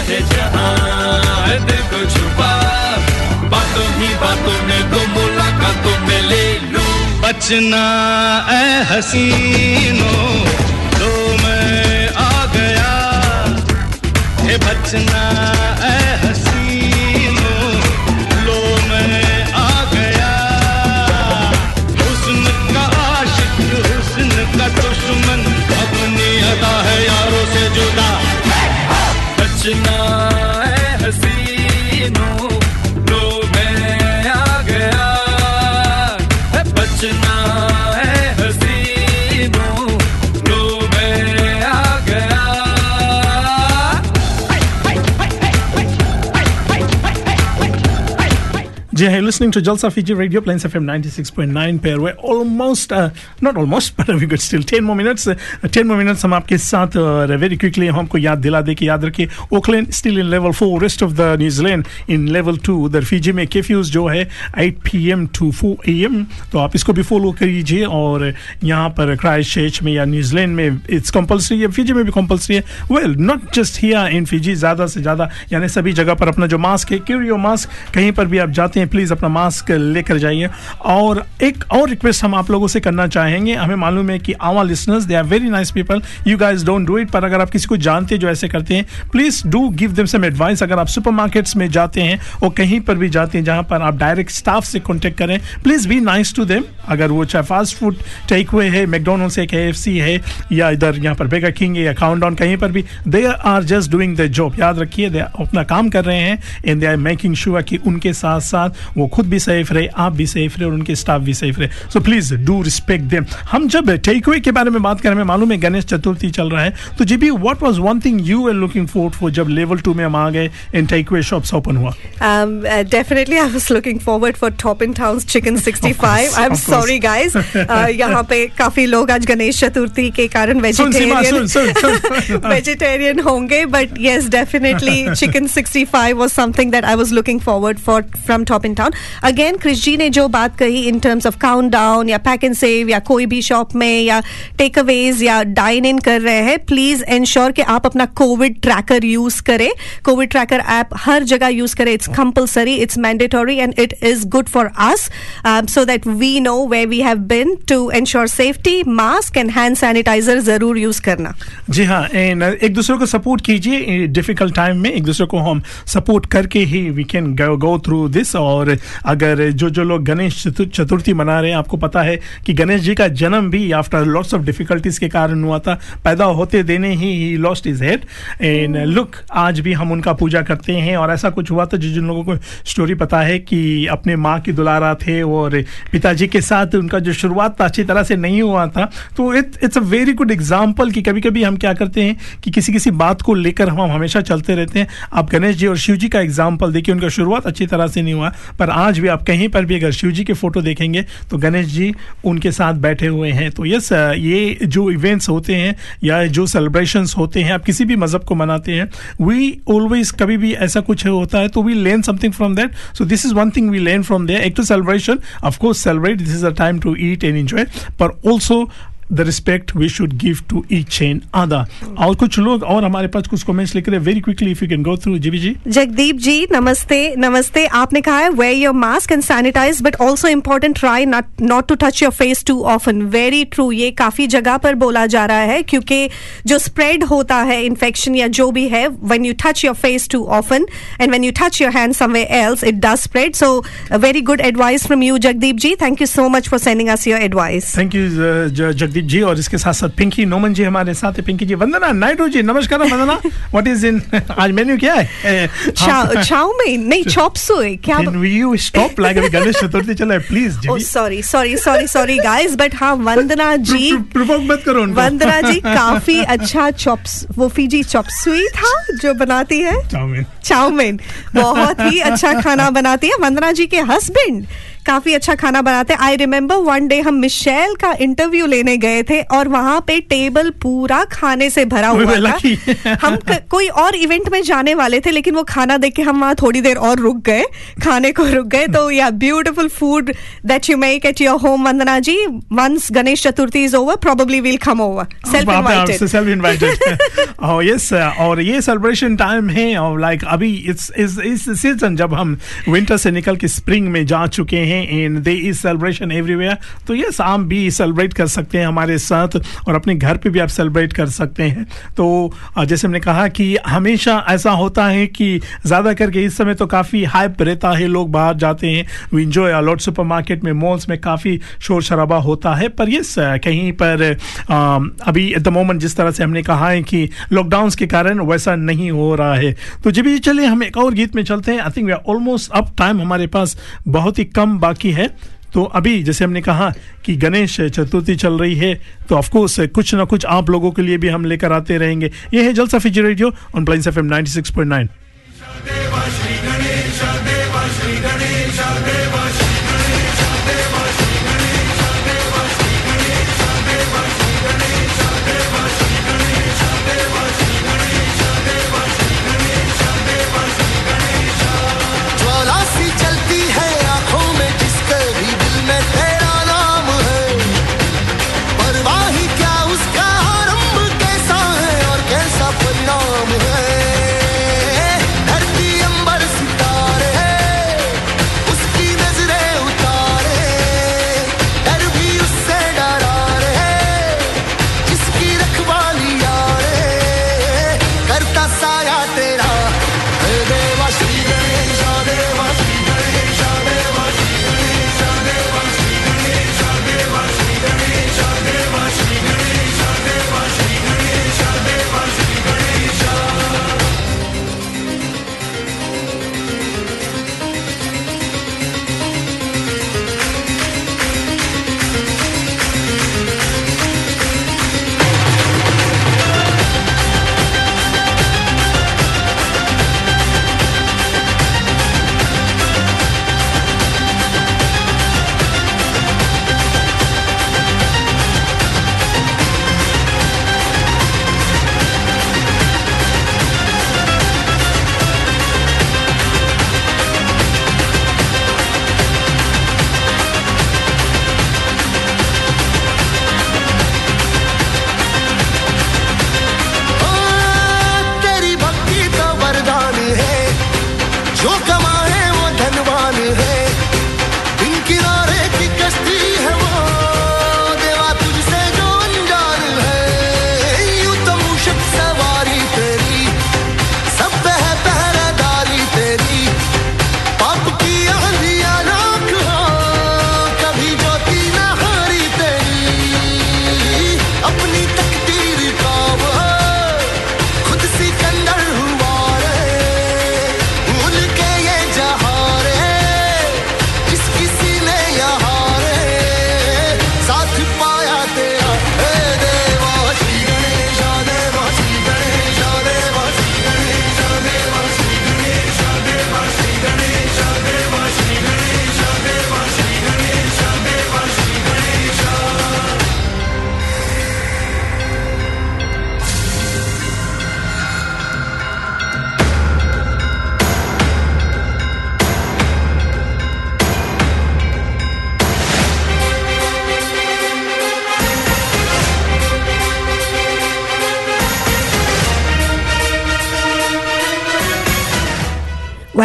चाहे जहाँ। है दिल छुपा। बातों ही बातों में तो मुलाकातों में ले लू। बचना ए हसीनो तो मैं आ गया। हे बचना ए Watching us. जी हाँ listening to Jalsa Fiji radio Plains FM 96.9 पे we almost not almost but we good still 10 more minutes 10 more minutes हम आपके साथ वेरी क्विकली हमको याद दिला दे कि याद रखिए Oakland still in level 4 rest of the New Zealand in level 2 उधर फीजी में केफ्यूज जो है 8 पीएम टू 4 एएम तो आप इसको भी फॉलो करिए और यहाँ पर क्राइस्ट चर्च में या न्यूजीलैंड में इट्स कंपलसरी है फीजी में भी कंपलसरी है। Well not just here in Fiji ज़्यादा से ज़्यादा, यानी सभी जगह पर अपना जो मास्क है क्यूरियो मास्क कहीं पर भी आप जाते हैं प्लीज़ अपना मास्क लेकर जाइए। और एक और रिक्वेस्ट हम आप लोगों से करना चाहेंगे, हमें मालूम है कि our listeners they are very nice people you guys don't do it पर अगर आप किसी को जानते जो ऐसे करते हैं please do give them some advice अगर आप सुपरमार्केट्स में जाते हैं और कहीं पर भी जाते हैं, जहाँ पर आप डायरेक्ट स्टाफ से कॉन्टेक्ट करें please be nice to them अगर वो चाहे फास्ट फ़ूड टेक हुए है मैकडोनल्ड्स है के है, या इधर यहाँ पर बेगा किंग है, या काउंट डाउन कहीं पर भी they are just doing the job याद रखिए दे अपना काम कर रहे हैं and they are making sure कि उनके साथ साथ वो खुद भी सेफ़ रहे आप भी सेफ़ रहे और उनके स्टाफ भी सेफ़ रहे so please do respect them हम जब टेक अवे के बारे में बात करें हमें मालूम है गणेश चतुर्थी चल रहा है तो जी B what was one thing you are looking forward for जब लेवल टू में हम आ गए in take away shops open हुआ was looking forward for Top in Town's Chicken 65. course, I'm of course. sorry, guys. Uh, यहाँ पे काफ़ी लोग आज गणेश चतुर्थी के कारण वेजिटेरियन वेजिटेरियन होंगे but yes definitely chicken 65 was something that I was looking forward for from Top in Town. Again, Chris ji ने जो बात कही in terms of countdown या pack and save या कोई भी शॉप में या टेक अवेज या डाइन इन कर रहे हैं प्लीज़ इंश्योर कि आप अपना कोविड ट्रैकर यूज़ करें। कोविड ट्रैकर ऐप हर जगह यूज़ करें। It's compulsory it's mandatory and it is good for us so that we know where we have been to ensure safety mask and hand sanitiser ज़रूर use करना। जी हाँ and एक दूसरे को सपोर्ट कीजिए डिफ़िकल्ट टाइम में एक दूसरे को हम सपोर्ट करके ही we can go through this और अगर जो जो लोग गणेश चतुर्थी मना रहे हैं, आपको पता है कि गणेश जी का जन्म भी आफ्टर लॉट्स ऑफ़ डिफिकल्टीज के कारण हुआ था। पैदा होते देने ही ही lost his head and look आज भी हम उनका पूजा करते हैं और ऐसा कुछ हुआ था जो जिन लोगों को स्टोरी पता है कि अपने माँ की दुलारा थे और पिताजी के साथ उनका जो शुरुआत था, अच्छी तरह से नहीं हुआ था। तो it it's a very good example कि कभी कभी हम क्या करते हैं कि किसी किसी बात को लेकर हम हमेशा चलते रहते हैं। आप गणेश जी और शिव जी का एग्ज़ाम्पल देखिए, उनका शुरुआत अच्छी तरह से नहीं हुआ। पर आज भी आप कहीं पर भी अगर शिव जी के फ़ोटो देखेंगे तो गणेश जी उनके साथ बैठे हुए हैं। तो यस ये जो इवेंट्स होते हैं या जो सेलिब्रेशंस होते हैं, आप किसी भी मज़हब को मनाते हैं वी ऑलवेज कभी भी ऐसा कुछ होता है तो we learn something from that so this is one thing we learn from there एक तो celebration of course celebrate this is a time to eat and enjoy पर also the respect we should give to each and other और कुछ लोग और हमारे पास कुछ comments लिख रहे हैं very quickly if you can go through GV ji Jagdeep ji नमस्ते नमस्ते आपने कहा है wear your mask and sanitise but also important try not to touch your face too often very true ये काफ़ी जगह पर बोला जा रहा है क्योंकि जो स्प्रेड होता है इन्फेक्शन या जो भी है when you touch your face too often and when you touch your hand somewhere else it does spread so very good advice from you Jagdeep ji thank you so much for sending us your advice thank you Jagdeep ji और इसके साथ साथ पिंकी नोमन जी हमारे साथ है। पिंकी जी वंदना नायडू जी नमस्कार वंदना। What is in आज menu क्या है? चाउमीन नहीं चॉप सुई क्या Can you stop? Like अभी गणेश चतुर्थी चला है please oh sorry sorry sorry sorry guys but हाँ वंदना जी प्रोवोक मत करो उनको। वंदना जी काफ़ी अच्छा चॉप्स वो फीजी चॉप सुई था जो बनाती है। चाउमीन चाउमीन बहुत ही अच्छा खाना बनाती है। वंदना जी के हस्बैंड काफ़ी अच्छा खाना बनाते हैं। आई रिमेम्बर वन डे हम मिशेल का इंटरव्यू लेने गए थे और वहाँ पे टेबल पूरा खाने से भरा हुआ था। हम क, कोई और इवेंट में जाने वाले थे लेकिन वो खाना देख के हम वहाँ थोड़ी देर और रुक गए। खाने को रुक गए। तो yeah beautiful food that you make at your home Vandana ji once Ganesh Chaturthi is over probably will come over self invited और यस और ये सेलिब्रेशन टाइम है और लाइक अभी इट्स इस इस सीज़न जब हम विंटर से निकल के स्प्रिंग में जा चुके हैं in there is celebration everywhere तो यस आप भी सेलिब्रेट कर सकते हैं हमारे साथ, और अपने घर पे भी आप सेलिब्रेट कर सकते हैं। तो जैसे हमने कहा कि हमेशा ऐसा होता है कि ज़्यादा करके इस समय तो काफ़ी हाइप रहता है, लोग बाहर जाते हैं we enjoy a lot supermarket में मॉल्स में काफ़ी शोर शराबा होता है, पर यस कहीं पर अभी एट द मोमेंट जिस तरह से हमने कहा है कि लॉकडाउन के कारण वैसा नहीं हो रहा है। तो जब भी चले हम एक और गीत में चलते हैं। I think we are almost up time हमारे पास। बहुत ही कम बाकी है। तो अभी जैसे हमने कहा कि गणेश चतुर्थी चल रही है तो ऑफकोर्स कुछ ना कुछ आप लोगों के लिए भी हम लेकर आते रहेंगे। ये है Jalsa Fiji radio on Plains F M ninety six point nine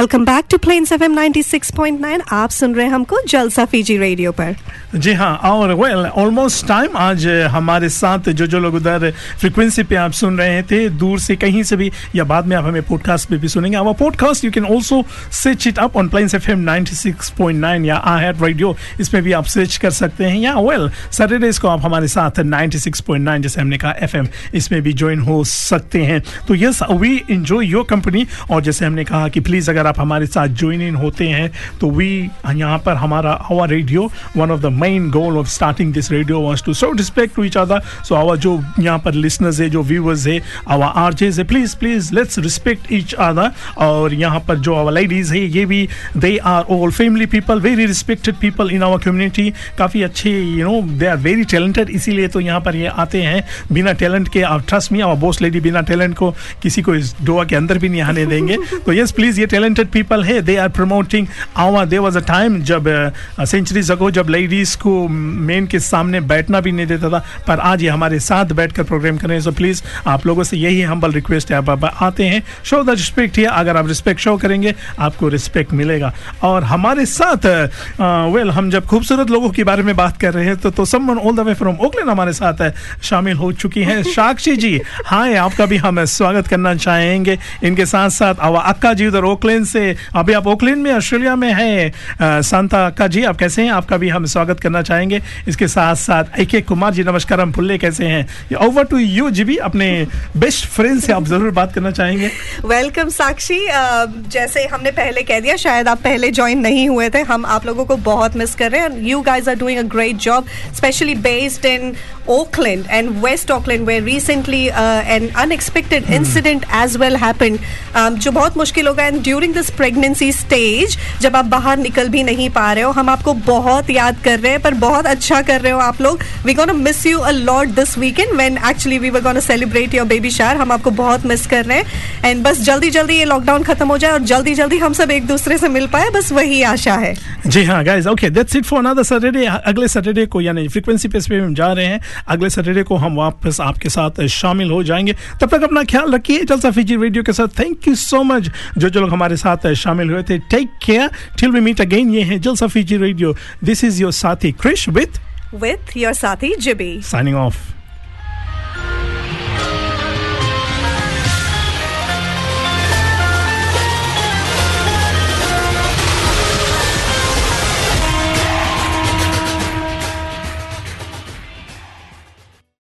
welcome back to Plains FM 96.9 आप सुन रहे हैं हमको जलसा फीजी रेडियो पर। जी हाँ और वेल ऑलमोस्ट टाइम आज हमारे साथ जो जो लोग उधर फ्रिक्वेंसी पे आप सुन रहे थे, दूर से कहीं से भी, या बाद में आप हमें पॉडकास्ट पे भी सुनेंगे। Our podcast you can also search it up on Plains F M या आ हेड रेडियो इसमें भी आप सर्च कर सकते हैं। या वेल सैटरडेज को आप हमारे साथ 96.9 जैसे हमने कहा एफ़ इसमें भी ज्वाइन हो सकते हैं। तो yes we enjoy your company और जैसे हमने कहा कि प्लीज़ अगर आप हमारे साथ ज्वाइन इन होते हैं तो वी यहाँ पर हमारा our radio one of the main goal of starting this radio was to so respect to each other so our जो यहाँ पर लिसनर्स है, जो व्यूवर्स है आवर आर्जेस है please please let's respect each other और यहाँ पर जो आवर लेडीज़ है, ये भी they are all family people very respected people in our community काफ़ी अच्छे you know they are very talented इसीलिए तो यहाँ पर ये आते हैं. बिना टैलेंट के, आप ट्रस्ट में आवर बॉस लेडी बिना टैलेंट को किसी को इस डोआ के अंदर भी नहीं आने देंगे. तो यस प्लीज़ ये टैलेंटेड पीपल है they are promoting our there was a time जब सेंचुरीज अगो जब लेडीज़ को मेन के सामने बैठना भी नहीं देता था पर आज ये हमारे साथ बैठकर प्रोग्राम करें सो प्लीज़ आप लोगों से यही हम्बल रिक्वेस्ट है आप आते हैं शो द रिस्पेक्ट है अगर आप रिस्पेक्ट शो करेंगे आपको रिस्पेक्ट मिलेगा। और हमारे साथ वेल हम जब खूबसूरत लोगों के बारे में बात कर रहे हैं तो तो someone all the way from Auckland हमारे साथ है शामिल हो चुकी हैं। साक्षी जी हाय आपका भी हम स्वागत करना चाहेंगे। इनके साथ साथ आवा अक्का जी उधर ओकलैंड से अभी आप ओकलैंड में, ऑस्ट्रेलिया में हैं सांता अक्का जी, आप कैसे हैं? आपका भी हम स्वागत करना चाहेंगे। इसके साथ साथ ए के कुमार जी, नमस्कार, हम फुल्ले कैसे हैं? ओवर टू यू जी भी, अपने बेस्ट फ्रेंड से आप ज़रूर बात करना चाहेंगे। वेलकम साक्षी। जैसे हमने पहले कह दिया, शायद आप पहले ज्वाइन नहीं हुए थे। हम आप लोगों को बहुत मिस कर रहे हैं। You guys are doing a great job specially based in Auckland and West Auckland, where recently uh, an unexpected hmm. incident as well happened, um, जो बहुत मुश्किल होगा। And during this pregnancy stage जब आप बाहर निकल भी नहीं पा रहे हो हम आपको बहुत याद कर रहे हैं पर बहुत अच्छा कर रहे हो आप लोग। We gonna miss you a lot this weekend when actually we were gonna celebrate your baby shower हम आपको बहुत मिस कर रहे हैं। एंड बस जल्दी जल्दी ये लॉकडाउन खत्म हो जाए और जल्दी जल्दी हम सब एक दूसरे से मिल पाए बस वही आशा है। जी हाँ guys okay that's it for another Saturday अगले सैटरडे को यानी फ्रीक्वेंसी पे हम जा रहे हैं। अगले सैटरडे को हम वापस आपके साथ शामिल हो जाएँगे। तब तक अपना ख्याल रखिए जलसा फीजी रेडियो के साथ। थैंक यू सो मच जो जो लोग हमारे साथ शामिल हुए थे। Take care till we meet again ये है Jalsa Fiji radio. This is your साथी क्रिश विथ विथ योर साथी जिबी साइनिंग ऑफ़